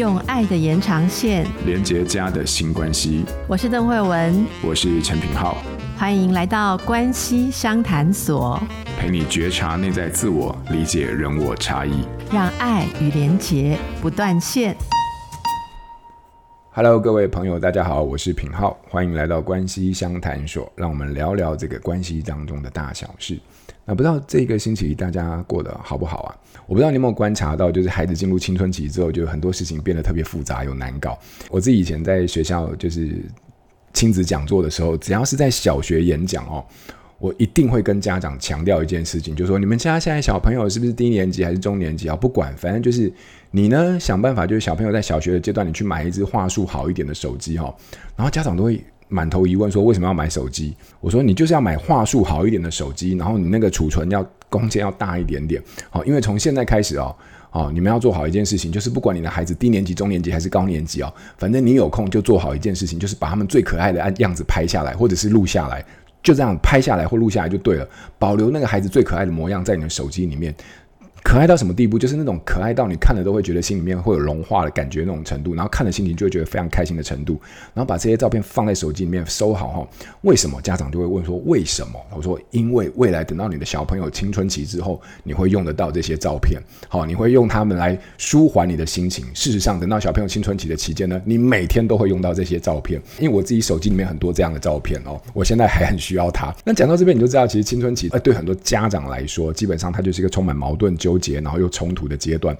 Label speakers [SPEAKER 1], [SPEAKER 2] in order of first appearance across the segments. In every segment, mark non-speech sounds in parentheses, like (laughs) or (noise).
[SPEAKER 1] 用爱的延长线。
[SPEAKER 2] 连接家的新关系。
[SPEAKER 1] 我是邓慧文，
[SPEAKER 2] 我是陈品浩，
[SPEAKER 1] 欢迎来到关系商谈所，
[SPEAKER 2] 陪你觉察内在自我，理解人我差异，
[SPEAKER 1] 让爱与连结不断线。
[SPEAKER 2] Hello，各位朋友，大家好，我是品浩，欢迎来到关系相谈所，让我们聊聊这个关系当中的大小事。那不知道这个星期大家过得好不好啊？我不知道你有没有观察到，就是孩子进入青春期之后，就很多事情变得特别复杂又难搞。我自己以前在学校就是亲子讲座的时候，只要是在小学演讲哦，我一定会跟家长强调一件事情，就是说你们家现在小朋友是不是低年级还是中年级啊？不管，反正就是你呢想办法，就是小朋友在小学的阶段，你去买一支画术好一点的手机哈，然后家长都会。满头疑问说：“为什么要买手机？”我说：“你就是要买画术好一点的手机，然后你那个储存要空间要大一点点。好，因为从现在开始哦，哦，你们要做好一件事情，就是不管你的孩子低年级、中年级还是高年级哦，反正你有空就做好一件事情，就是把他们最可爱的样子拍下来，或者是录下来，就这样拍下来或录下来就对了，保留那个孩子最可爱的模样在你的手机里面。”可爱到什么地步？就是那种可爱到你看了都会觉得心里面会有融化的感觉那种程度，然后看了心情就会觉得非常开心的程度。然后把这些照片放在手机里面收好哈。为什么？家长就会问说为什么？我说因为未来等到你的小朋友青春期之后，你会用得到这些照片，好，你会用它们来舒缓你的心情。事实上，等到小朋友青春期的期间呢，你每天都会用到这些照片，因为我自己手机里面很多这样的照片哦，我现在还很需要它。那讲到这边，你就知道其实青春期呃对很多家长来说，基本上它就是一个充满矛盾就。纠结，然后又冲突的阶段。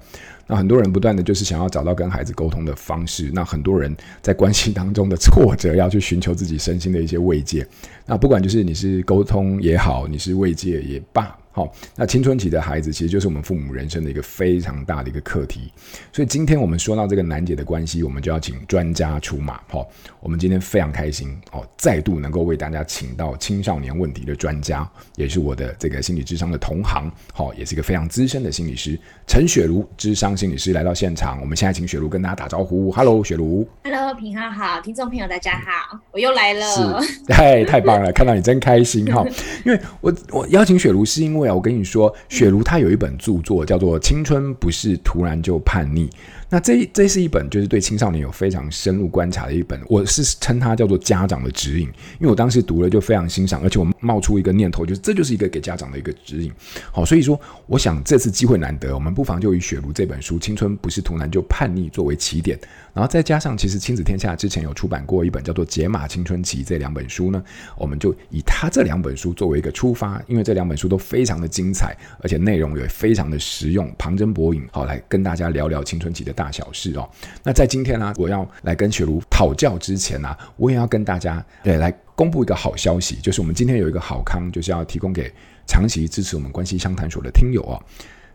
[SPEAKER 2] 那很多人不断的就是想要找到跟孩子沟通的方式。那很多人在关系当中的挫折，要去寻求自己身心的一些慰藉。那不管就是你是沟通也好，你是慰藉也罢。好，那青春期的孩子其实就是我们父母人生的一个非常大的一个课题。所以今天我们说到这个难解的关系，我们就要请专家出马。好，我们今天非常开心哦，再度能够为大家请到青少年问题的专家，也是我的这个心理智商的同行，好，也是一个非常资深的心理师陈雪茹智商心理师来到现场。我们现在请雪茹跟大家打招呼。Hello，雪茹。
[SPEAKER 3] Hello，平安好，听众朋友大家好，我又来了。
[SPEAKER 2] 是，嗨，太棒了，看到你真开心 (laughs) 哈。因为我我邀请雪茹是因为。我跟你说，雪茹她有一本著作叫做《青春不是突然就叛逆》。那这这是一本就是对青少年有非常深入观察的一本，我是称它叫做家长的指引，因为我当时读了就非常欣赏，而且我冒出一个念头，就是这就是一个给家长的一个指引。好，所以说我想这次机会难得，我们不妨就以雪茹这本书《青春不是图难就叛逆》作为起点，然后再加上其实亲子天下之前有出版过一本叫做《解码青春期》这两本书呢，我们就以它这两本书作为一个出发，因为这两本书都非常的精彩，而且内容也非常的实用，旁征博引，好来跟大家聊聊青春期的。大小事哦，那在今天呢、我要来跟雪茹讨教之前呢、我也要跟大家对来公布一个好消息，就是我们今天有一个好康，就是要提供给长期支持我们关系相谈所的听友哦。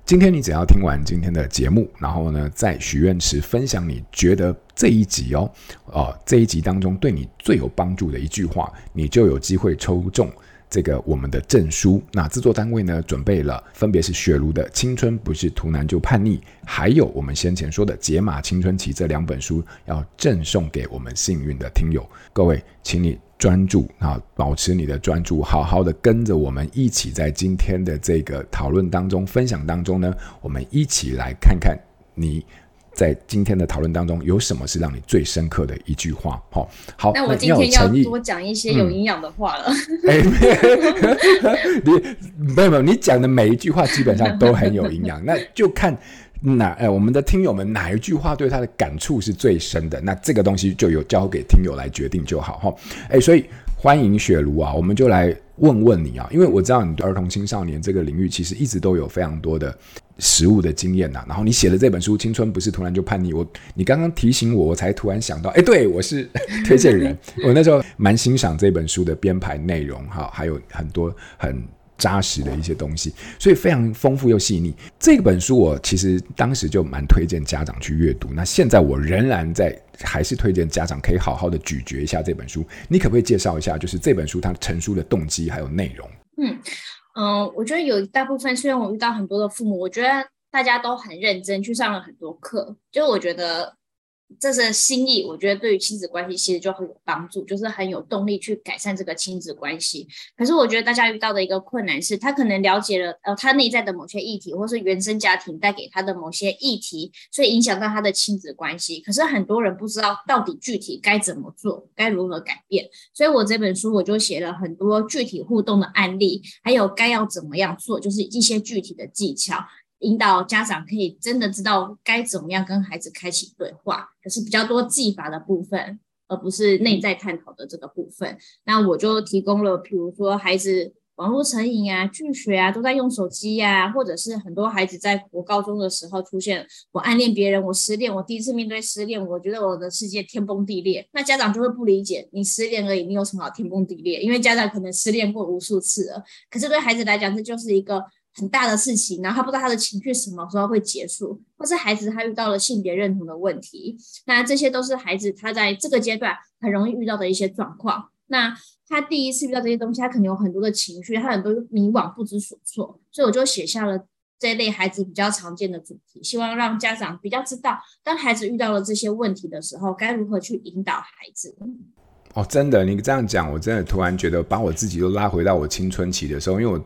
[SPEAKER 2] 今天你只要听完今天的节目，然后呢，在许愿池分享你觉得这一集哦，哦这一集当中对你最有帮助的一句话，你就有机会抽中。这个我们的证书，那制作单位呢，准备了，分别是雪茹的《青春不是突然就叛逆》，还有我们先前说的《解码青春期》这两本书，要赠送给我们幸运的听友。各位，请你专注啊，保持你的专注，好好的跟着我们一起在今天的这个讨论当中、分享当中呢，我们一起来看看你。在今天的讨论当中，有什么是让你最深刻的一句话？好，好，
[SPEAKER 3] 那我今天要多讲一些有营养的话了。(laughs) 哎、嗯，(laughs)
[SPEAKER 2] 你没有没有，你讲的每一句话基本上都很有营养，(laughs) 那就看哪哎，我们的听友们哪一句话对他的感触是最深的，那这个东西就由交给听友来决定就好哈。哎，所以欢迎雪茹啊，我们就来问问你啊，因为我知道你对儿童青少年这个领域其实一直都有非常多的。实物的经验呐、然后你写的这本书《青春不是突然就叛逆》，我你刚刚提醒我，我才突然想到，哎，对我是 (laughs) 推荐人，(laughs) 我那时候蛮欣赏这本书的编排内容哈，还有很多很扎实的一些东西，所以非常丰富又细腻。这本书我其实当时就蛮推荐家长去阅读，那现在我仍然在还是推荐家长可以好好的咀嚼一下这本书。你可不可以介绍一下，就是这本书它成书的动机还有内容？
[SPEAKER 3] 嗯。嗯，我觉得有一大部分，虽然我遇到很多的父母，我觉得大家都很认真去上了很多课。就我觉得这是心意，我觉得对于亲子关系其实就很有帮助，就是很有动力去改善这个亲子关系。可是我觉得大家遇到的一个困难是，他可能了解了呃他内在的某些议题，或是原生家庭带给他的某些议题，所以影响到他的亲子关系。可是很多人不知道到底具体该怎么做，该如何改变。所以我这本书我就写了很多具体互动的案例，还有该要怎么样做，就是一些具体的技巧。引导家长可以真的知道该怎么样跟孩子开启对话，可是比较多技法的部分，而不是内在探讨的这个部分。那我就提供了，比如说孩子网络成瘾啊、拒学啊，都在用手机呀、或者是很多孩子在国高中的时候出现，我暗恋别人，我失恋，我第一次面对失恋，我觉得我的世界天崩地裂。那家长就会不理解，你失恋而已，你有什么好天崩地裂？因为家长可能失恋过无数次了，可是对孩子来讲，这就是一个。很大的事情，然后他不知道他的情绪什么时候会结束，或是孩子他遇到了性别认同的问题，那这些都是孩子他在这个阶段很容易遇到的一些状况。那他第一次遇到这些东西，他可能有很多的情绪，他很多迷惘不知所措，所以我就写下了这一类孩子比较常见的主题，希望让家长比较知道，当孩子遇到了这些问题的时候，该如何去引导孩子。
[SPEAKER 2] 哦，真的，你这样讲，我真的突然觉得把我自己都拉回到我青春期的时候，因为我。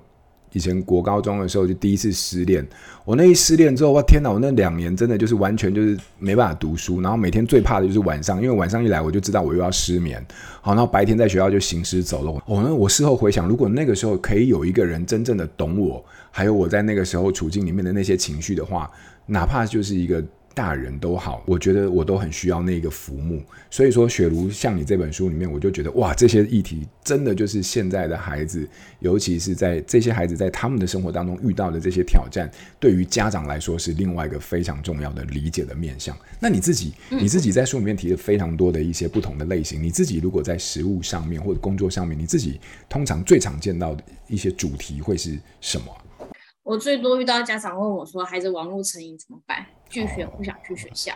[SPEAKER 2] 以前国高中的时候就第一次失恋，我那一失恋之后，哇天哪！我那两年真的就是完全就是没办法读书，然后每天最怕的就是晚上，因为晚上一来我就知道我又要失眠，好，然后白天在学校就行尸走肉。哦，那我事后回想，如果那个时候可以有一个人真正的懂我，还有我在那个时候处境里面的那些情绪的话，哪怕就是一个。大人都好，我觉得我都很需要那个浮木。所以说，雪茹像你这本书里面，我就觉得哇，这些议题真的就是现在的孩子，尤其是在这些孩子在他们的生活当中遇到的这些挑战，对于家长来说是另外一个非常重要的理解的面向。那你自己，你自己在书里面提了非常多的一些不同的类型，你自己如果在食物上面或者工作上面，你自己通常最常见到的一些主题会是什么？
[SPEAKER 3] 我最多遇到家长问我说：“孩子网络成瘾怎么办？拒学不想去学校。”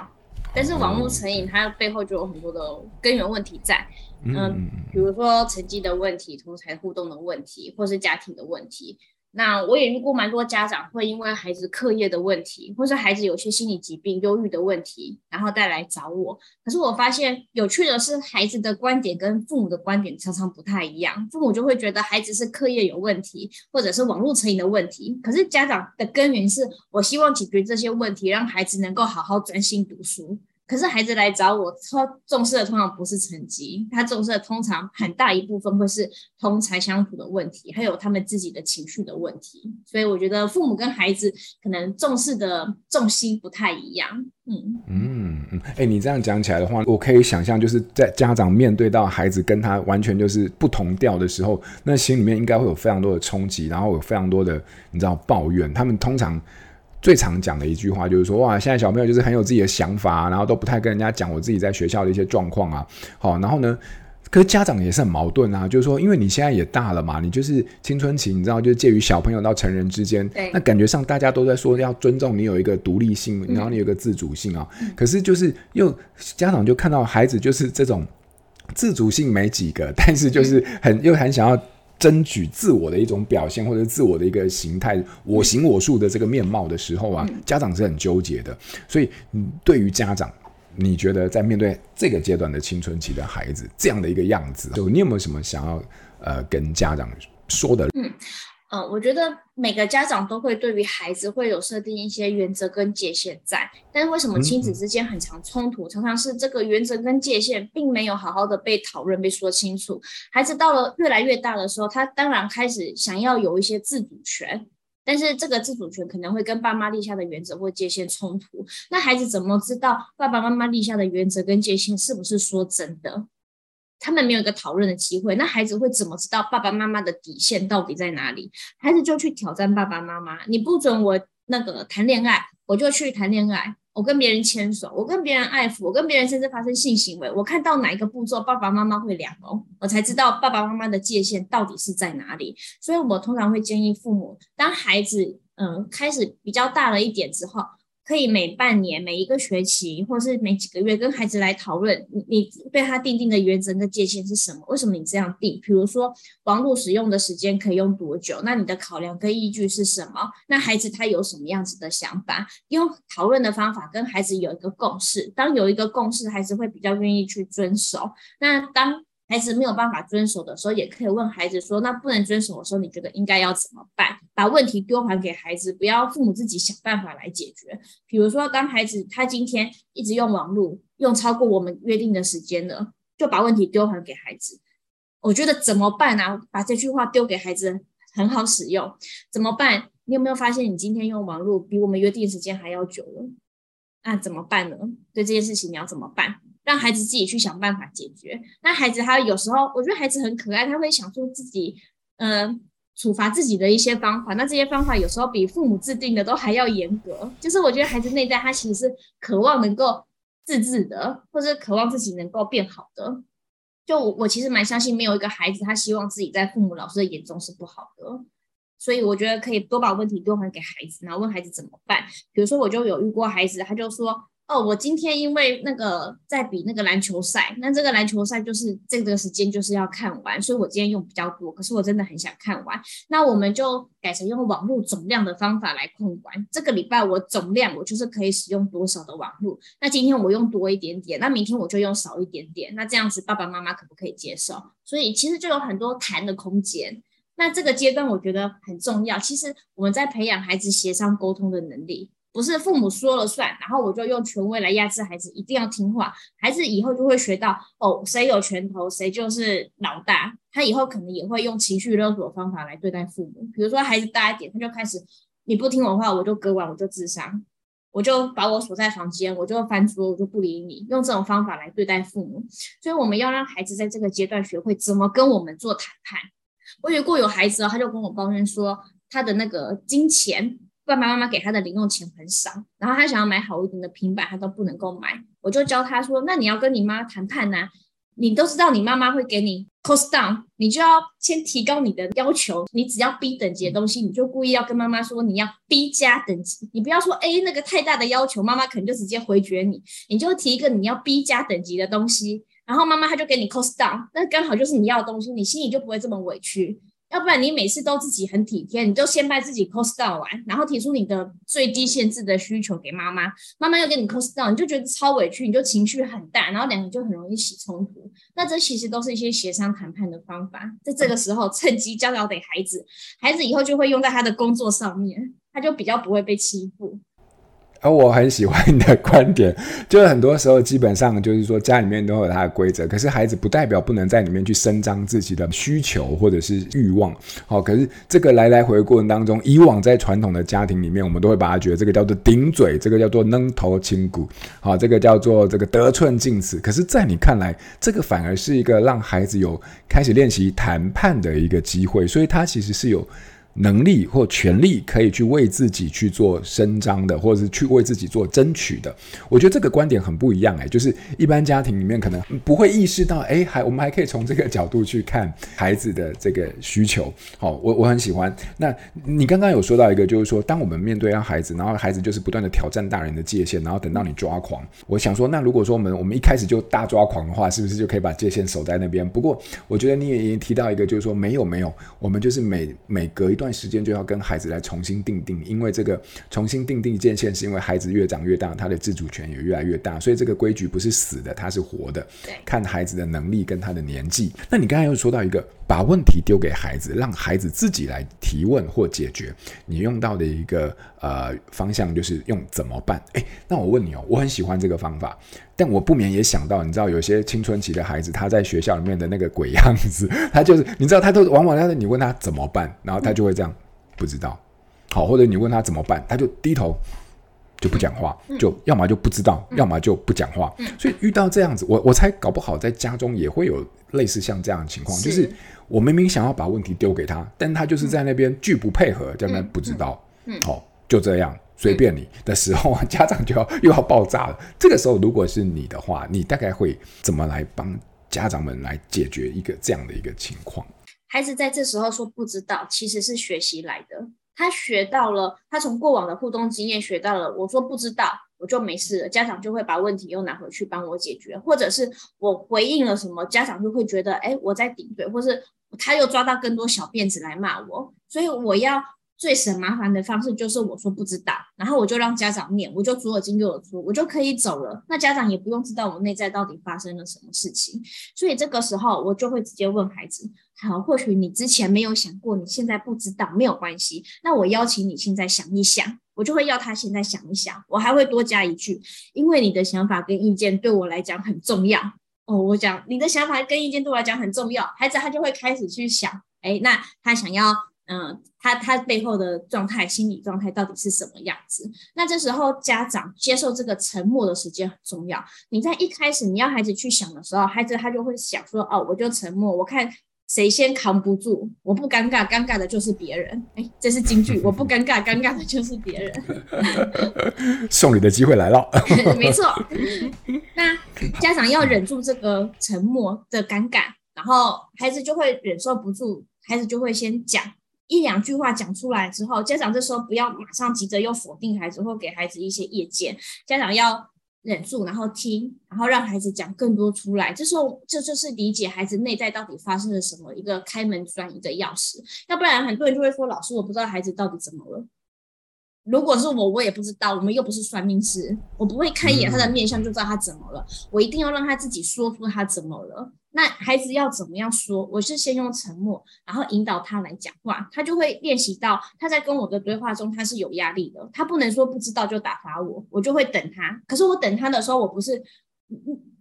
[SPEAKER 3] 但是网络成瘾它背后就有很多的根源问题在，嗯，比如说成绩的问题、同才互动的问题，或是家庭的问题。那我也遇过蛮多家长会因为孩子课业的问题，或是孩子有些心理疾病、忧郁的问题，然后带来找我。可是我发现有趣的是，孩子的观点跟父母的观点常常不太一样。父母就会觉得孩子是课业有问题，或者是网络成瘾的问题。可是家长的根源是我希望解决这些问题，让孩子能够好好专心读书。可是孩子来找我，他重视的通常不是成绩，他重视的通常很大一部分会是同才相处的问题，还有他们自己的情绪的问题。所以我觉得父母跟孩子可能重视的重心不太一样。嗯
[SPEAKER 2] 嗯嗯，哎、你这样讲起来的话，我可以想象，就是在家长面对到孩子跟他完全就是不同调的时候，那心里面应该会有非常多的冲击，然后有非常多的你知道抱怨。他们通常。最常讲的一句话就是说，哇，现在小朋友就是很有自己的想法，然后都不太跟人家讲我自己在学校的一些状况啊。好，然后呢，可是家长也是很矛盾啊，就是说，因为你现在也大了嘛，你就是青春期，你知道，就是介于小朋友到成人之间，那感觉上大家都在说要尊重你有一个独立性，然后你有一个自主性啊。可是就是又家长就看到孩子就是这种自主性没几个，但是就是很又很想要。争取自我的一种表现，或者自我的一个形态，我行我素的这个面貌的时候啊，家长是很纠结的。所以，对于家长，你觉得在面对这个阶段的青春期的孩子这样的一个样子，就你有没有什么想要呃跟家长说的？嗯。
[SPEAKER 3] 嗯，我觉得每个家长都会对于孩子会有设定一些原则跟界限在，但是为什么亲子之间很常冲突？常常是这个原则跟界限并没有好好的被讨论、被说清楚。孩子到了越来越大的时候，他当然开始想要有一些自主权，但是这个自主权可能会跟爸妈立下的原则或界限冲突。那孩子怎么知道爸爸妈妈立下的原则跟界限是不是说真的？他们没有一个讨论的机会，那孩子会怎么知道爸爸妈妈的底线到底在哪里？孩子就去挑战爸爸妈妈，你不准我那个谈恋爱，我就去谈恋爱。我跟别人牵手，我跟别人爱抚，我跟别人甚至发生性行为。我看到哪一个步骤，爸爸妈妈会凉哦，我才知道爸爸妈妈的界限到底是在哪里。所以我通常会建议父母，当孩子嗯开始比较大了一点之后。可以每半年、每一个学期，或是每几个月，跟孩子来讨论你你对他定定的原则跟界限是什么？为什么你这样定？比如说网络使用的时间可以用多久？那你的考量跟依据是什么？那孩子他有什么样子的想法？用讨论的方法跟孩子有一个共识。当有一个共识，孩子会比较愿意去遵守。那当孩子没有办法遵守的时候，也可以问孩子说：“那不能遵守的时候，你觉得应该要怎么办？”把问题丢还给孩子，不要父母自己想办法来解决。比如说，当孩子他今天一直用网络，用超过我们约定的时间了，就把问题丢还给孩子。我觉得怎么办呢？把这句话丢给孩子很好使用。怎么办？你有没有发现你今天用网络比我们约定时间还要久了？那怎么办呢？对这件事情你要怎么办？让孩子自己去想办法解决。那孩子他有时候，我觉得孩子很可爱，他会想出自己，呃，处罚自己的一些方法。那这些方法有时候比父母制定的都还要严格。就是我觉得孩子内在他其实是渴望能够自治的，或者渴望自己能够变好的。就我，我其实蛮相信，没有一个孩子他希望自己在父母、老师的眼中是不好的。所以我觉得可以多把问题多还给孩子，然后问孩子怎么办。比如说，我就有遇过孩子，他就说。哦，我今天因为那个在比那个篮球赛，那这个篮球赛就是这个时间就是要看完，所以我今天用比较多。可是我真的很想看完，那我们就改成用网络总量的方法来控管。这个礼拜我总量我就是可以使用多少的网络，那今天我用多一点点，那明天我就用少一点点。那这样子爸爸妈妈可不可以接受？所以其实就有很多谈的空间。那这个阶段我觉得很重要。其实我们在培养孩子协商沟通的能力。不是父母说了算，然后我就用权威来压制孩子，一定要听话。孩子以后就会学到，哦，谁有拳头，谁就是老大。他以后可能也会用情绪勒索方法来对待父母。比如说孩子大一点，他就开始，你不听我话，我就割腕，我就自杀，我就把我锁在房间，我就翻桌，我就不理你。用这种方法来对待父母。所以我们要让孩子在这个阶段学会怎么跟我们做谈判。我有过有孩子，他就跟我抱怨说，他的那个金钱。爸爸妈妈给他的零用钱很少，然后他想要买好一点的平板，他都不能够买。我就教他说：“那你要跟你妈谈判呐，你都知道你妈妈会给你 cost down，你就要先提高你的要求。你只要 B 等级的东西，你就故意要跟妈妈说你要 B 加等级，你不要说 A 那个太大的要求，妈妈可能就直接回绝你。你就提一个你要 B 加等级的东西，然后妈妈她就给你 cost down，那刚好就是你要的东西，你心里就不会这么委屈。”要不然你每次都自己很体贴，你就先把自己 cost down 完，然后提出你的最低限制的需求给妈妈，妈妈又给你 cost down，你就觉得超委屈，你就情绪很大，然后两个就很容易起冲突。那这其实都是一些协商谈判的方法，在这个时候趁机教导给孩子，孩子以后就会用在他的工作上面，他就比较不会被欺负。
[SPEAKER 2] 而我很喜欢你的观点，就是很多时候基本上就是说家里面都有他的规则，可是孩子不代表不能在里面去伸张自己的需求或者是欲望。好，可是这个来来回过程当中，以往在传统的家庭里面，我们都会把它觉得这个叫做顶嘴，这个叫做扔头轻骨，好，这个叫做这个得寸进尺。可是，在你看来，这个反而是一个让孩子有开始练习谈判的一个机会，所以他其实是有。能力或权力可以去为自己去做伸张的，或者是去为自己做争取的。我觉得这个观点很不一样哎，就是一般家庭里面可能不会意识到，哎，还我们还可以从这个角度去看孩子的这个需求。好，我我很喜欢。那你刚刚有说到一个，就是说，当我们面对让孩子，然后孩子就是不断的挑战大人的界限，然后等到你抓狂。我想说，那如果说我们我们一开始就大抓狂的话，是不是就可以把界限守在那边？不过我觉得你也已经提到一个，就是说没有没有，我们就是每每隔一段。段时间就要跟孩子来重新定定，因为这个重新定定界限，是因为孩子越长越大，他的自主权也越来越大，所以这个规矩不是死的，它是活的。看孩子的能力跟他的年纪。那你刚才又说到一个，把问题丢给孩子，让孩子自己来提问或解决。你用到的一个呃方向就是用怎么办？诶，那我问你哦，我很喜欢这个方法。但我不免也想到，你知道，有些青春期的孩子，他在学校里面的那个鬼样子，(laughs) 他就是，你知道，他都往往他你问他怎么办，然后他就会这样，不知道，好，或者你问他怎么办，他就低头就不讲话，就要么就不知道，要么就不讲话。所以遇到这样子，我我才搞不好在家中也会有类似像这样的情况，就是我明明想要把问题丢给他，但他就是在那边拒不配合，在那边不知道，嗯好，就这样。随便你的时候，家长就要又要爆炸了。这个时候，如果是你的话，你大概会怎么来帮家长们来解决一个这样的一个情况？
[SPEAKER 3] 孩子在这时候说不知道，其实是学习来的。他学到了，他从过往的互动经验学到了。我说不知道，我就没事了。家长就会把问题又拿回去帮我解决，或者是我回应了什么，家长就会觉得，哎，我在顶嘴，或是他又抓到更多小辫子来骂我。所以我要最省麻烦的方式就是我说不知道，然后我就让家长念，我就左耳进右耳出，我就可以走了。那家长也不用知道我内在到底发生了什么事情。所以这个时候我就会直接问孩子。好，或许你之前没有想过，你现在不知道，没有关系。那我邀请你现在想一想，我就会要他现在想一想。我还会多加一句，因为你的想法跟意见对我来讲很重要。哦，我讲你的想法跟意见对我来讲很重要，孩子他就会开始去想，哎，那他想要，嗯、呃，他他背后的状态、心理状态到底是什么样子？那这时候家长接受这个沉默的时间很重要。你在一开始你要孩子去想的时候，孩子他就会想说，哦，我就沉默，我看。谁先扛不住？我不尴尬，尴尬的就是别人。哎，这是京剧。我不尴尬，尴尬的就是别人。(laughs)
[SPEAKER 2] 送礼的机会来了。(laughs)
[SPEAKER 3] 没错。那家长要忍住这个沉默的尴尬，然后孩子就会忍受不住，孩子就会先讲一两句话，讲出来之后，家长这时候不要马上急着又否定孩子或给孩子一些意见，家长要。忍住，然后听，然后让孩子讲更多出来。这时候，这就是理解孩子内在到底发生了什么，一个开门转移的钥匙。要不然，很多人就会说：“老师，我不知道孩子到底怎么了。”如果是我，我也不知道。我们又不是算命师，我不会看一眼他的面相就知道他怎么了。我一定要让他自己说出他怎么了。那孩子要怎么样说？我是先用沉默，然后引导他来讲话，他就会练习到他在跟我的对话中他是有压力的，他不能说不知道就打发我，我就会等他。可是我等他的时候，我不是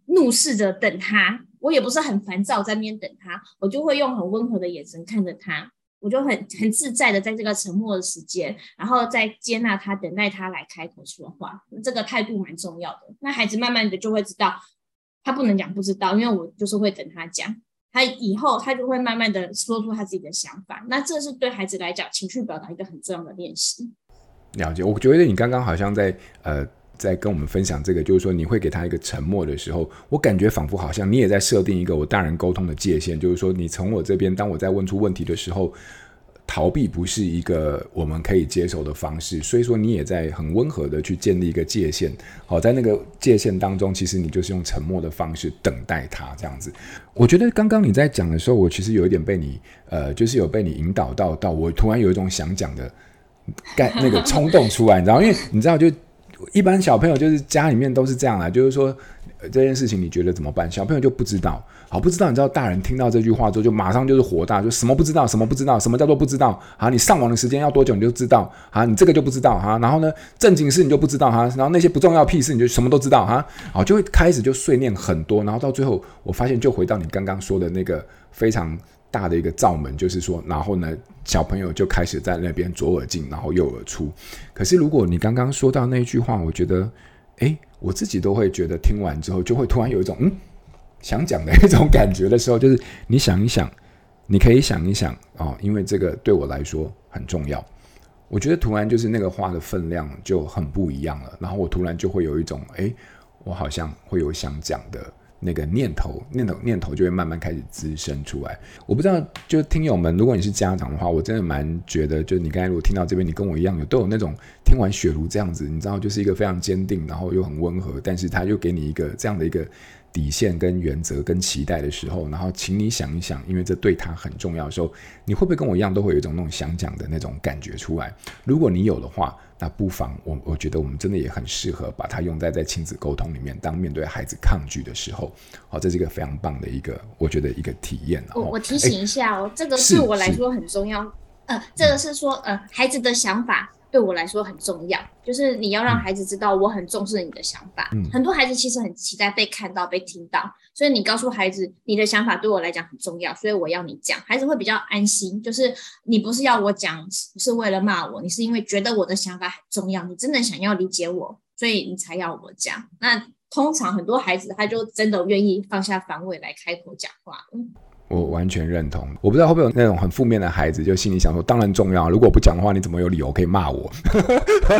[SPEAKER 3] 怒视着等他，我也不是很烦躁在那边等他，我就会用很温和的眼神看着他，我就很很自在的在这个沉默的时间，然后再接纳他，等待他来开口说话，这个态度蛮重要的。那孩子慢慢的就会知道。他不能讲不知道，因为我就是会等他讲，他以后他就会慢慢的说出他自己的想法。那这是对孩子来讲情绪表达一个很重要的练习。
[SPEAKER 2] 了解，我觉得你刚刚好像在呃在跟我们分享这个，就是说你会给他一个沉默的时候，我感觉仿佛好像你也在设定一个我大人沟通的界限，就是说你从我这边，当我在问出问题的时候。逃避不是一个我们可以接受的方式，所以说你也在很温和的去建立一个界限。好，在那个界限当中，其实你就是用沉默的方式等待他这样子。我觉得刚刚你在讲的时候，我其实有一点被你呃，就是有被你引导到，到我突然有一种想讲的干那个冲动出来，你知道？因为你知道，就一般小朋友就是家里面都是这样啦，就是说。这件事情你觉得怎么办？小朋友就不知道，好，不知道。你知道大人听到这句话之后，就马上就是火大，就什么不知道，什么不知道，什么叫做不知道？好，你上网的时间要多久你就知道？好，你这个就不知道哈。然后呢，正经事你就不知道哈。然后那些不重要屁事你就什么都知道哈。好，就会开始就碎念很多，然后到最后我发现就回到你刚刚说的那个非常大的一个罩门，就是说，然后呢，小朋友就开始在那边左耳进，然后右耳出。可是如果你刚刚说到那句话，我觉得。诶，我自己都会觉得听完之后，(laughs) 就会突然有一种嗯，想讲的一种感觉的时候，就是你想一想，你可以想一想哦，因为这个对我来说很重要。我觉得突然就是那个话的分量就很不一样了，然后我突然就会有一种诶，我好像会有想讲的。那个念头，念头，念头就会慢慢开始滋生出来。我不知道，就听友们，如果你是家长的话，我真的蛮觉得，就是你刚才如果听到这边，你跟我一样有都有那种听完雪茹这样子，你知道，就是一个非常坚定，然后又很温和，但是他又给你一个这样的一个。底线跟原则跟期待的时候，然后请你想一想，因为这对他很重要的时候，你会不会跟我一样，都会有一种那种想讲的那种感觉出来？如果你有的话，那不妨我我觉得我们真的也很适合把它用在在亲子沟通里面，当面对孩子抗拒的时候，好，这是一个非常棒的一个，我觉得一个体验。
[SPEAKER 3] 我我提醒一下哦，这个对我来说很重要。呃，这个是说呃孩子的想法。对我来说很重要，就是你要让孩子知道我很重视你的想法。嗯，很多孩子其实很期待被看到、被听到，所以你告诉孩子你的想法对我来讲很重要，所以我要你讲，孩子会比较安心。就是你不是要我讲，不是为了骂我，你是因为觉得我的想法很重要，你真的想要理解我，所以你才要我讲。那通常很多孩子他就真的愿意放下防卫来开口讲话。
[SPEAKER 2] 我完全认同。我不知道会不会有那种很负面的孩子，就心里想说，当然重要。如果不讲的话，你怎么有理由可以骂我？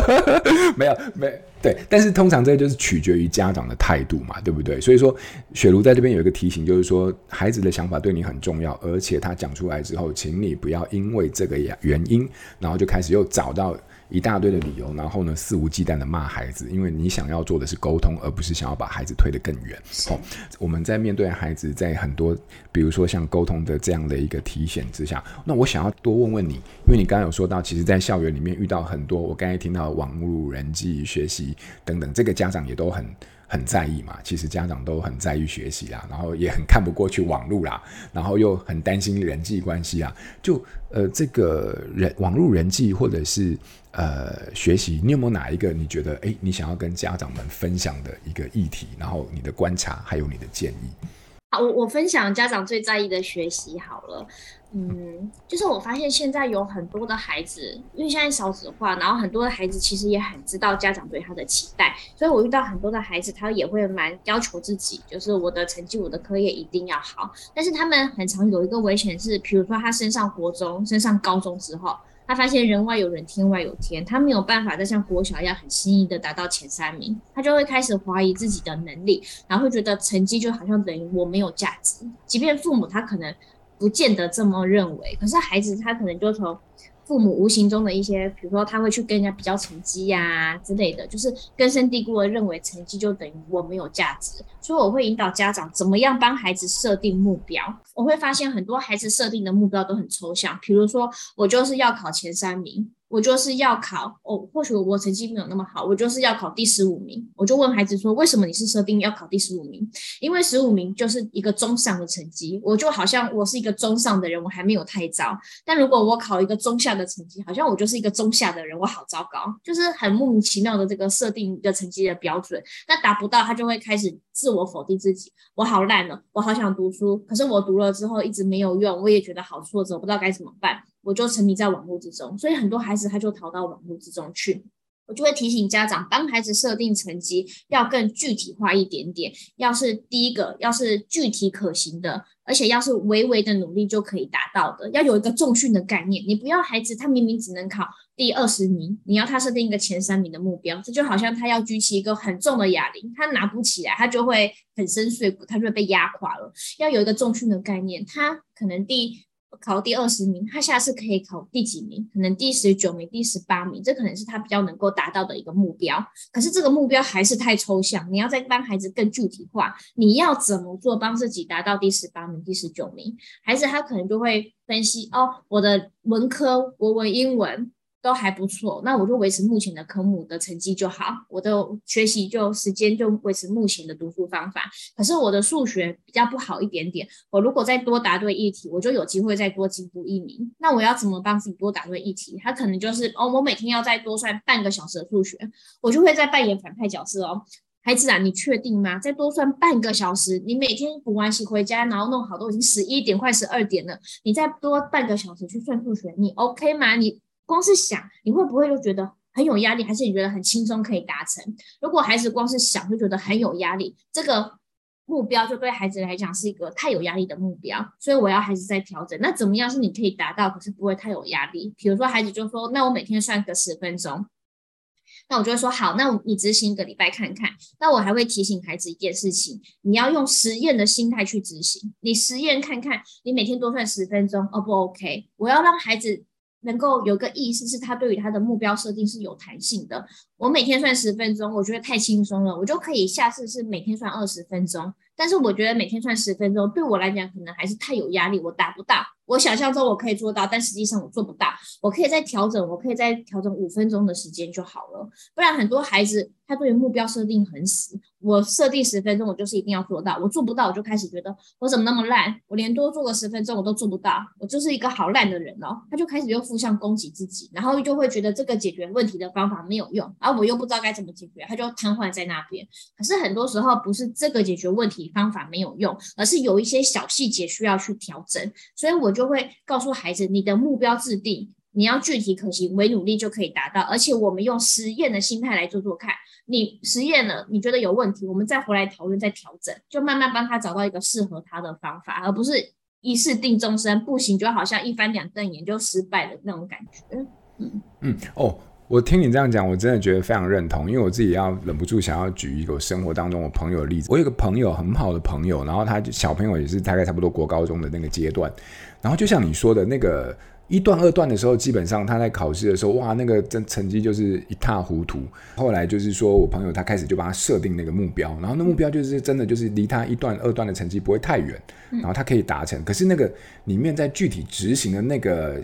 [SPEAKER 2] (laughs) 没有，没对。但是通常这就是取决于家长的态度嘛，对不对？所以说，雪茹在这边有一个提醒，就是说，孩子的想法对你很重要，而且他讲出来之后，请你不要因为这个原因，然后就开始又找到。一大堆的理由，然后呢，肆无忌惮的骂孩子，因为你想要做的是沟通，而不是想要把孩子推得更远。好、哦，我们在面对孩子，在很多，比如说像沟通的这样的一个提醒之下，那我想要多问问你，因为你刚刚有说到，其实，在校园里面遇到很多，我刚才听到网络人际学习等等，这个家长也都很。很在意嘛，其实家长都很在意学习啦，然后也很看不过去网络啦，然后又很担心人际关系啊。就呃，这个人网络人际或者是呃学习，你有没有哪一个你觉得诶，你想要跟家长们分享的一个议题？然后你的观察还有你的建议。
[SPEAKER 3] 好，我我分享家长最在意的学习好了。嗯，就是我发现现在有很多的孩子，因为现在少子化，然后很多的孩子其实也很知道家长对他的期待，所以我遇到很多的孩子，他也会蛮要求自己，就是我的成绩、我的课业一定要好。但是他们很常有一个危险是，比如说他升上国中、升上高中之后，他发现人外有人，天外有天，他没有办法再像国小一样很轻易的达到前三名，他就会开始怀疑自己的能力，然后会觉得成绩就好像等于我没有价值，即便父母他可能。不见得这么认为，可是孩子他可能就从父母无形中的一些，比如说他会去跟人家比较成绩呀、之类的，就是根深蒂固的认为成绩就等于我没有价值，所以我会引导家长怎么样帮孩子设定目标。我会发现很多孩子设定的目标都很抽象，比如说我就是要考前三名。我就是要考哦，或许我成绩没有那么好，我就是要考第十五名。我就问孩子说：“为什么你是设定要考第十五名？”因为十五名就是一个中上的成绩，我就好像我是一个中上的人，我还没有太糟。但如果我考一个中下的成绩，好像我就是一个中下的人，我好糟糕，就是很莫名其妙的这个设定一个成绩的标准。那达不到，他就会开始自我否定自己，我好烂了，我好想读书，可是我读了之后一直没有用，我也觉得好挫折，我不知道该怎么办。我就沉迷在网络之中，所以很多孩子他就逃到网络之中去。我就会提醒家长，帮孩子设定成绩要更具体化一点点。要是第一个，要是具体可行的，而且要是微微的努力就可以达到的，要有一个重训的概念。你不要孩子他明明只能考第二十名，你要他设定一个前三名的目标，这就好像他要举起一个很重的哑铃，他拿不起来，他就会粉身碎骨，他就会被压垮了。要有一个重训的概念，他可能第。考第二十名，他下次可以考第几名？可能第十九名、第十八名，这可能是他比较能够达到的一个目标。可是这个目标还是太抽象，你要再帮孩子更具体化，你要怎么做帮自己达到第十八名、第十九名？孩子他可能就会分析哦，我的文科、国文、英文。都还不错，那我就维持目前的科目的成绩就好，我的学习就时间就维持目前的读书方法。可是我的数学比较不好一点点，我如果再多答对一题，我就有机会再多进步一名。那我要怎么帮自己多答对一题？他可能就是哦，我每天要再多算半个小时的数学，我就会再扮演反派角色哦。孩子啊，你确定吗？再多算半个小时，你每天补完习回家，然后弄好都已经十一点快十二点了，你再多半个小时去算数学，你 OK 吗？你？光是想，你会不会就觉得很有压力？还是你觉得很轻松可以达成？如果孩子光是想就觉得很有压力，这个目标就对孩子来讲是一个太有压力的目标。所以我要孩子再调整。那怎么样是你可以达到，可是不会太有压力？比如说孩子就说：“那我每天算个十分钟。”那我就会说：“好，那你执行一个礼拜看看。”那我还会提醒孩子一件事情：你要用实验的心态去执行。你实验看看，你每天多算十分钟，O 不 OK？我要让孩子。能够有个意识，是他对于他的目标设定是有弹性的。我每天算十分钟，我觉得太轻松了，我就可以下次是每天算二十分钟。但是我觉得每天算十分钟对我来讲可能还是太有压力，我达不到。我想象中我可以做到，但实际上我做不到。我可以再调整，我可以再调整五分钟的时间就好了。不然很多孩子他对于目标设定很死，我设定十分钟，我就是一定要做到。我做不到，我就开始觉得我怎么那么烂，我连多做个十分钟我都做不到，我就是一个好烂的人哦。他就开始又负向攻击自己，然后就会觉得这个解决问题的方法没有用，而我又不知道该怎么解决，他就瘫痪在那边。可是很多时候不是这个解决问题方法没有用，而是有一些小细节需要去调整。所以我就会告诉孩子，你的目标制定，你要具体可行，为努力就可以达到。而且我们用实验的心态来做做看，你实验了，你觉得有问题，我们再回来讨论，再调整，就慢慢帮他找到一个适合他的方法，而不是一试定终身，不行就好像一翻两瞪眼就失败的那种感觉。嗯
[SPEAKER 2] 嗯哦。我听你这样讲，我真的觉得非常认同，因为我自己要忍不住想要举一个生活当中我朋友的例子。我有个朋友很好的朋友，然后他小朋友也是大概差不多国高中的那个阶段，然后就像你说的那个。一段、二段的时候，基本上他在考试的时候，哇，那个真成绩就是一塌糊涂。后来就是说我朋友他开始就帮他设定那个目标，然后那目标就是真的就是离他一段、二段的成绩不会太远，然后他可以达成。可是那个里面在具体执行的那个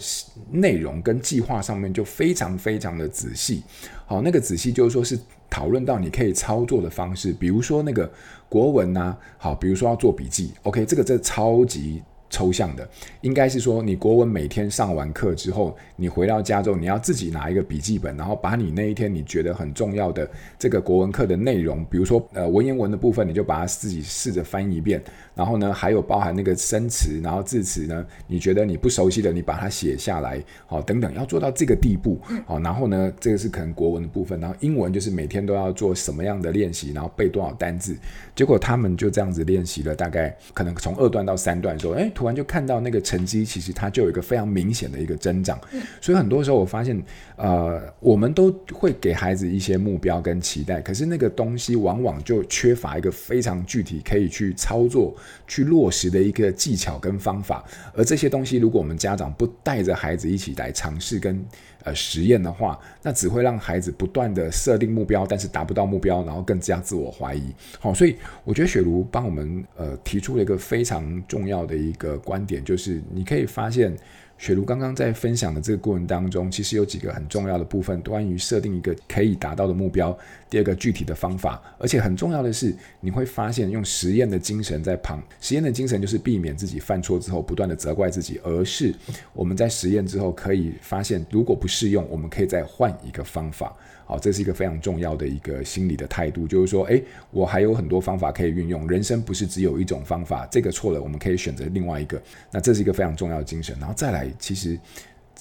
[SPEAKER 2] 内容跟计划上面就非常非常的仔细。好，那个仔细就是说是讨论到你可以操作的方式，比如说那个国文呐、啊，好，比如说要做笔记，OK，这个这超级。抽象的，应该是说，你国文每天上完课之后，你回到家之后，你要自己拿一个笔记本，然后把你那一天你觉得很重要的这个国文课的内容，比如说呃文言文的部分，你就把它自己试着翻译一遍。然后呢，还有包含那个生词，然后字词呢，你觉得你不熟悉的，你把它写下来，好，等等，要做到这个地步，好，然后呢，这个是可能国文的部分，然后英文就是每天都要做什么样的练习，然后背多少单字，结果他们就这样子练习了，大概可能从二段到三段的时候，哎，突然就看到那个成绩，其实它就有一个非常明显的一个增长，所以很多时候我发现，呃，我们都会给孩子一些目标跟期待，可是那个东西往往就缺乏一个非常具体可以去操作。去落实的一个技巧跟方法，而这些东西，如果我们家长不带着孩子一起来尝试跟呃实验的话，那只会让孩子不断的设定目标，但是达不到目标，然后更加自我怀疑。好，所以我觉得雪茹帮我们呃提出了一个非常重要的一个观点，就是你可以发现。雪茹刚刚在分享的这个过程当中，其实有几个很重要的部分，关于设定一个可以达到的目标。第二个具体的方法，而且很重要的是，你会发现用实验的精神在旁。实验的精神就是避免自己犯错之后不断的责怪自己，而是我们在实验之后可以发现，如果不适用，我们可以再换一个方法。好，这是一个非常重要的一个心理的态度，就是说，诶，我还有很多方法可以运用，人生不是只有一种方法，这个错了，我们可以选择另外一个。那这是一个非常重要的精神。然后再来，其实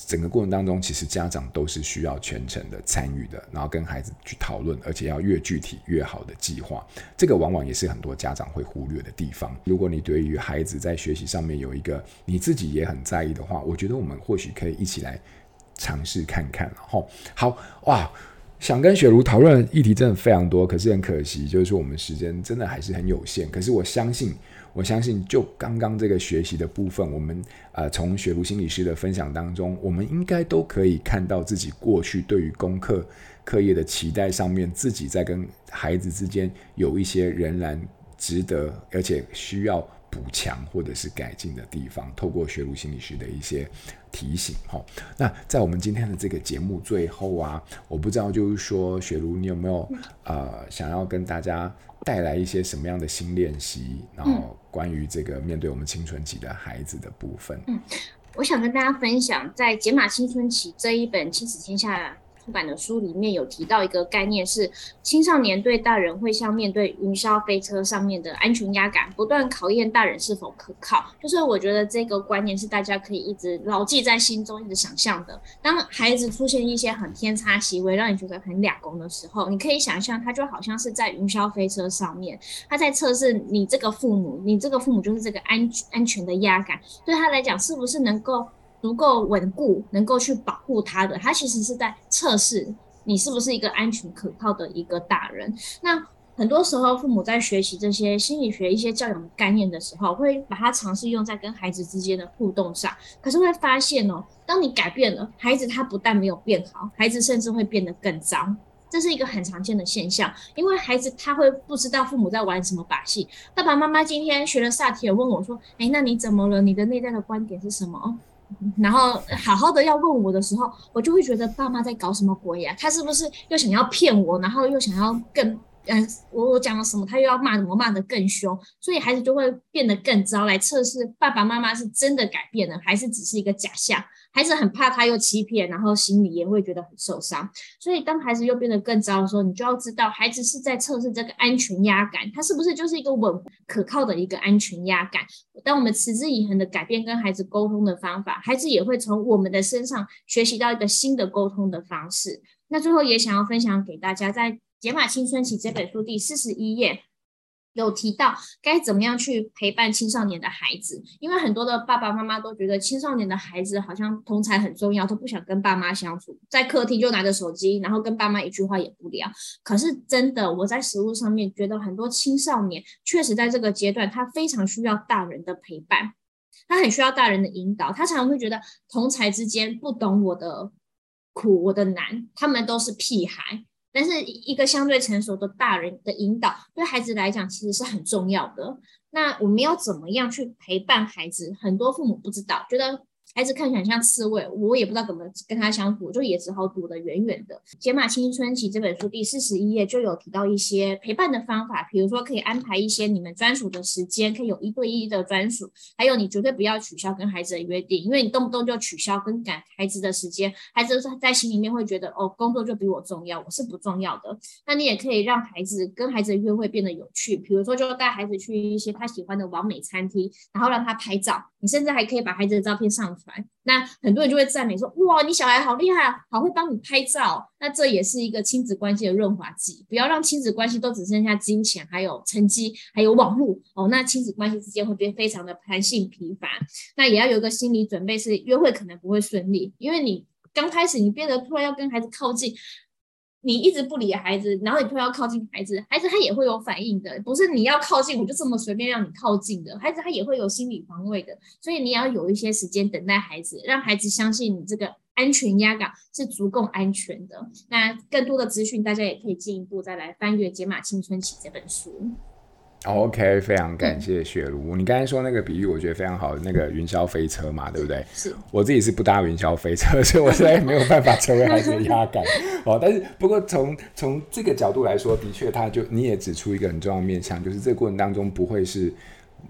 [SPEAKER 2] 整个过程当中，其实家长都是需要全程的参与的，然后跟孩子去讨论，而且要越具体越好的计划。这个往往也是很多家长会忽略的地方。如果你对于孩子在学习上面有一个你自己也很在意的话，我觉得我们或许可以一起来尝试看看。吼，好哇。想跟雪茹讨论的议题真的非常多，可是很可惜，就是说我们时间真的还是很有限。可是我相信，我相信就刚刚这个学习的部分，我们呃从雪茹心理师的分享当中，我们应该都可以看到自己过去对于功课课业的期待上面，自己在跟孩子之间有一些仍然值得而且需要。补强或者是改进的地方，透过雪茹心理师的一些提醒，哈。那在我们今天的这个节目最后啊，我不知道就是说，雪茹你有没有呃想要跟大家带来一些什么样的新练习，然后关于这个面对我们青春期的孩子的部分。
[SPEAKER 3] 嗯，我想跟大家分享，在《解码青春期》这一本亲子天下出版的书里面有提到一个概念，是青少年对大人会像面对云霄飞车上面的安全压感，不断考验大人是否可靠。就是我觉得这个观念是大家可以一直牢记在心中，一直想象的。当孩子出现一些很偏差行为，让你觉得很两公的时候，你可以想象他就好像是在云霄飞车上面，他在测试你这个父母，你这个父母就是这个安安全的压感，对他来讲是不是能够。足够稳固，能够去保护他的，他其实是在测试你是不是一个安全可靠的一个大人。那很多时候，父母在学习这些心理学、一些教养概念的时候，会把它尝试用在跟孩子之间的互动上。可是会发现哦，当你改变了，孩子他不但没有变好，孩子甚至会变得更糟。这是一个很常见的现象，因为孩子他会不知道父母在玩什么把戏。爸爸妈妈今天学了萨提尔，问我说：“诶，那你怎么了？你的内在的观点是什么？”然后好好的要问我的时候，我就会觉得爸妈在搞什么鬼呀？他是不是又想要骗我？然后又想要更……嗯，我我讲了什么，他又要骂我，骂得更凶，所以孩子就会变得更糟，来测试爸爸妈妈是真的改变了，还是只是一个假象。孩子很怕他又欺骗，然后心里也会觉得很受伤。所以当孩子又变得更糟的时候，你就要知道，孩子是在测试这个安全压感，他是不是就是一个稳可靠的一个安全压感。当我们持之以恒的改变跟孩子沟通的方法，孩子也会从我们的身上学习到一个新的沟通的方式。那最后也想要分享给大家，在《解码青春期》这本书第四十一页有提到该怎么样去陪伴青少年的孩子，因为很多的爸爸妈妈都觉得青少年的孩子好像同才很重要，都不想跟爸妈相处，在客厅就拿着手机，然后跟爸妈一句话也不聊。可是真的，我在实务上面觉得很多青少年确实在这个阶段，他非常需要大人的陪伴，他很需要大人的引导，他常常会觉得同才之间不懂我的苦，我的难，他们都是屁孩。但是一个相对成熟的大人的引导，对孩子来讲其实是很重要的。那我们要怎么样去陪伴孩子？很多父母不知道，觉得。孩子看起来像刺猬，我也不知道怎么跟他相处，就也只好躲得远远的。《解码青春期》这本书第四十一页就有提到一些陪伴的方法，比如说可以安排一些你们专属的时间，可以有一对一的专属，还有你绝对不要取消跟孩子的约定，因为你动不动就取消跟赶孩子的时间，孩子在心里面会觉得哦，工作就比我重要，我是不重要的。那你也可以让孩子跟孩子的约会变得有趣，比如说就带孩子去一些他喜欢的网美餐厅，然后让他拍照，你甚至还可以把孩子的照片上传。那很多人就会赞美说：“哇，你小孩好厉害，好会帮你拍照。”那这也是一个亲子关系的润滑剂。不要让亲子关系都只剩下金钱、还有成绩、还有网络哦。那亲子关系之间会变非常的弹性疲乏。那也要有一个心理准备，是约会可能不会顺利，因为你刚开始你变得突然要跟孩子靠近。你一直不理孩子，然后你突然要靠近孩子，孩子他也会有反应的，不是你要靠近我就这么随便让你靠近的，孩子他也会有心理防卫的，所以你要有一些时间等待孩子，让孩子相信你这个安全压港是足够安全的。那更多的资讯，大家也可以进一步再来翻阅《解码青春期》这本书。
[SPEAKER 2] OK，非常感谢雪茹。嗯、你刚才说那个比喻，我觉得非常好。那个云霄飞车嘛，对不对？
[SPEAKER 3] 是。
[SPEAKER 2] 我自己是不搭云霄飞车，所以我实在没有办法成为孩子的压杆。(laughs) 哦，但是不过从从这个角度来说，的确，他就你也指出一个很重要的面向，就是这个过程当中不会是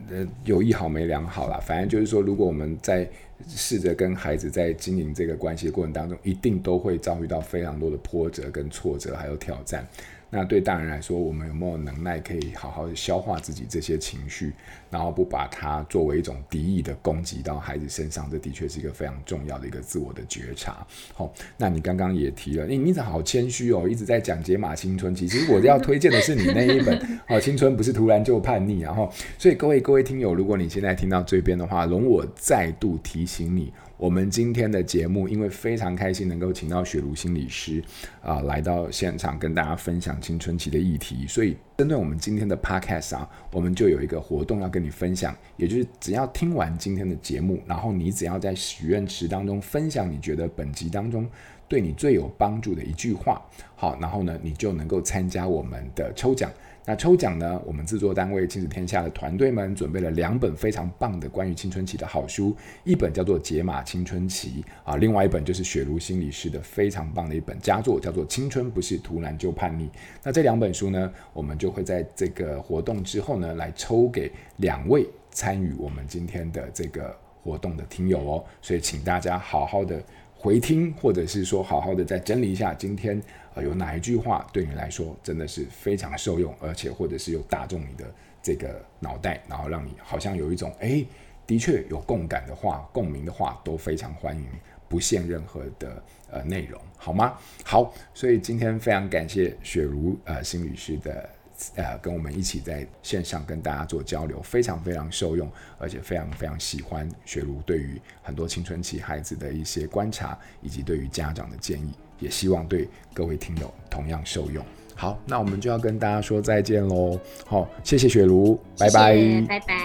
[SPEAKER 2] 呃有一好没两好啦。反正就是说，如果我们在试着跟孩子在经营这个关系的过程当中，一定都会遭遇到非常多的波折、跟挫折，还有挑战。那对大人来说，我们有没有能耐可以好好的消化自己这些情绪，然后不把它作为一种敌意的攻击到孩子身上？这的确是一个非常重要的一个自我的觉察。好，那你刚刚也提了，你你好谦虚哦，一直在讲解码青春。其实我要推荐的是你那一本《好青春不是突然就叛逆》，然后，所以各位各位听友，如果你现在听到这边的话，容我再度提醒你。我们今天的节目，因为非常开心能够请到雪茹心理师啊、来到现场跟大家分享青春期的议题，所以针对我们今天的 podcast 啊，我们就有一个活动要跟你分享，也就是只要听完今天的节目，然后你只要在许愿池当中分享你觉得本集当中对你最有帮助的一句话，好，然后呢，你就能够参加我们的抽奖。那抽奖呢？我们制作单位亲子天下的团队们准备了两本非常棒的关于青春期的好书，一本叫做《解码青春期》啊，另外一本就是雪茹心理师的非常棒的一本佳作，叫做《青春不是突然就叛逆》。那这两本书呢，我们就会在这个活动之后呢，来抽给两位参与我们今天的这个活动的听友哦。所以请大家好好的回听，或者是说好好的再整理一下今天啊。有哪一句话对你来说真的是非常受用，而且或者是又打中你的这个脑袋，然后让你好像有一种哎，的确有共感的话、共鸣的话，都非常欢迎，不限任何的呃内容，好吗？好，所以今天非常感谢雪茹呃心理师的呃跟我们一起在线上跟大家做交流，非常非常受用，而且非常非常喜欢雪茹对于很多青春期孩子的一些观察，以及对于家长的建议。也希望对各位听友同样受用。好，那我们就要跟大家说再见喽。好，谢谢雪茹，拜拜，
[SPEAKER 3] 拜拜。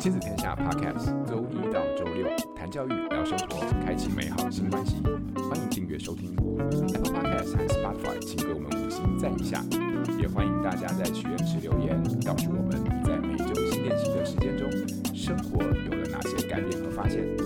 [SPEAKER 2] 亲子天下 Podcast，周一到周六谈教育、聊生活，开启美好新关系。收听 apple podcast 和 Spotify 请给我们五星赞一下，也欢迎大家在许愿池留言，告诉我们你在每周新练习的时间中，生活有了哪些改变和发现。